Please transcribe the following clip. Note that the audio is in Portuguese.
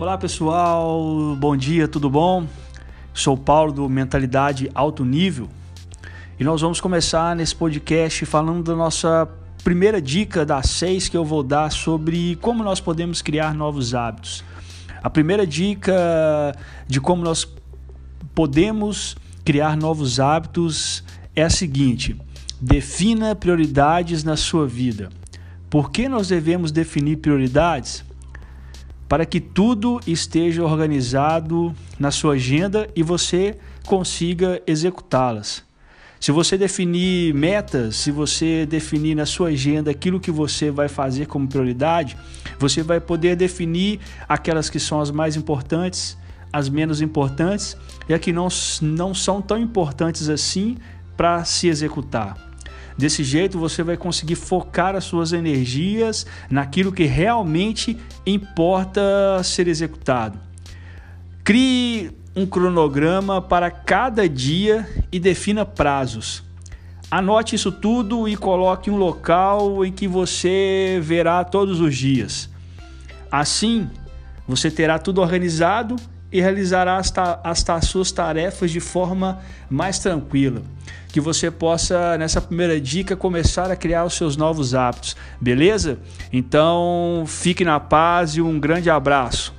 Olá pessoal, bom dia, tudo bom? Sou Paulo do Mentalidade Alto Nível e nós vamos começar nesse podcast falando da nossa primeira dica das seis que eu vou dar sobre como nós podemos criar novos hábitos. A primeira dica de como nós podemos criar novos hábitos é a seguinte: defina prioridades na sua vida. Por que nós devemos definir prioridades? Para que tudo esteja organizado na sua agenda e você consiga executá-las. Se você definir metas, se você definir na sua agenda aquilo que você vai fazer como prioridade, você vai poder definir aquelas que são as mais importantes, as menos importantes e as que não, não são tão importantes assim para se executar. Desse jeito você vai conseguir focar as suas energias naquilo que realmente importa ser executado. Crie um cronograma para cada dia e defina prazos. Anote isso tudo e coloque um local em que você verá todos os dias. Assim, você terá tudo organizado e realizará as, as, as suas tarefas de forma mais tranquila. Que você possa, nessa primeira dica, começar a criar os seus novos hábitos, beleza? Então, fique na paz e um grande abraço.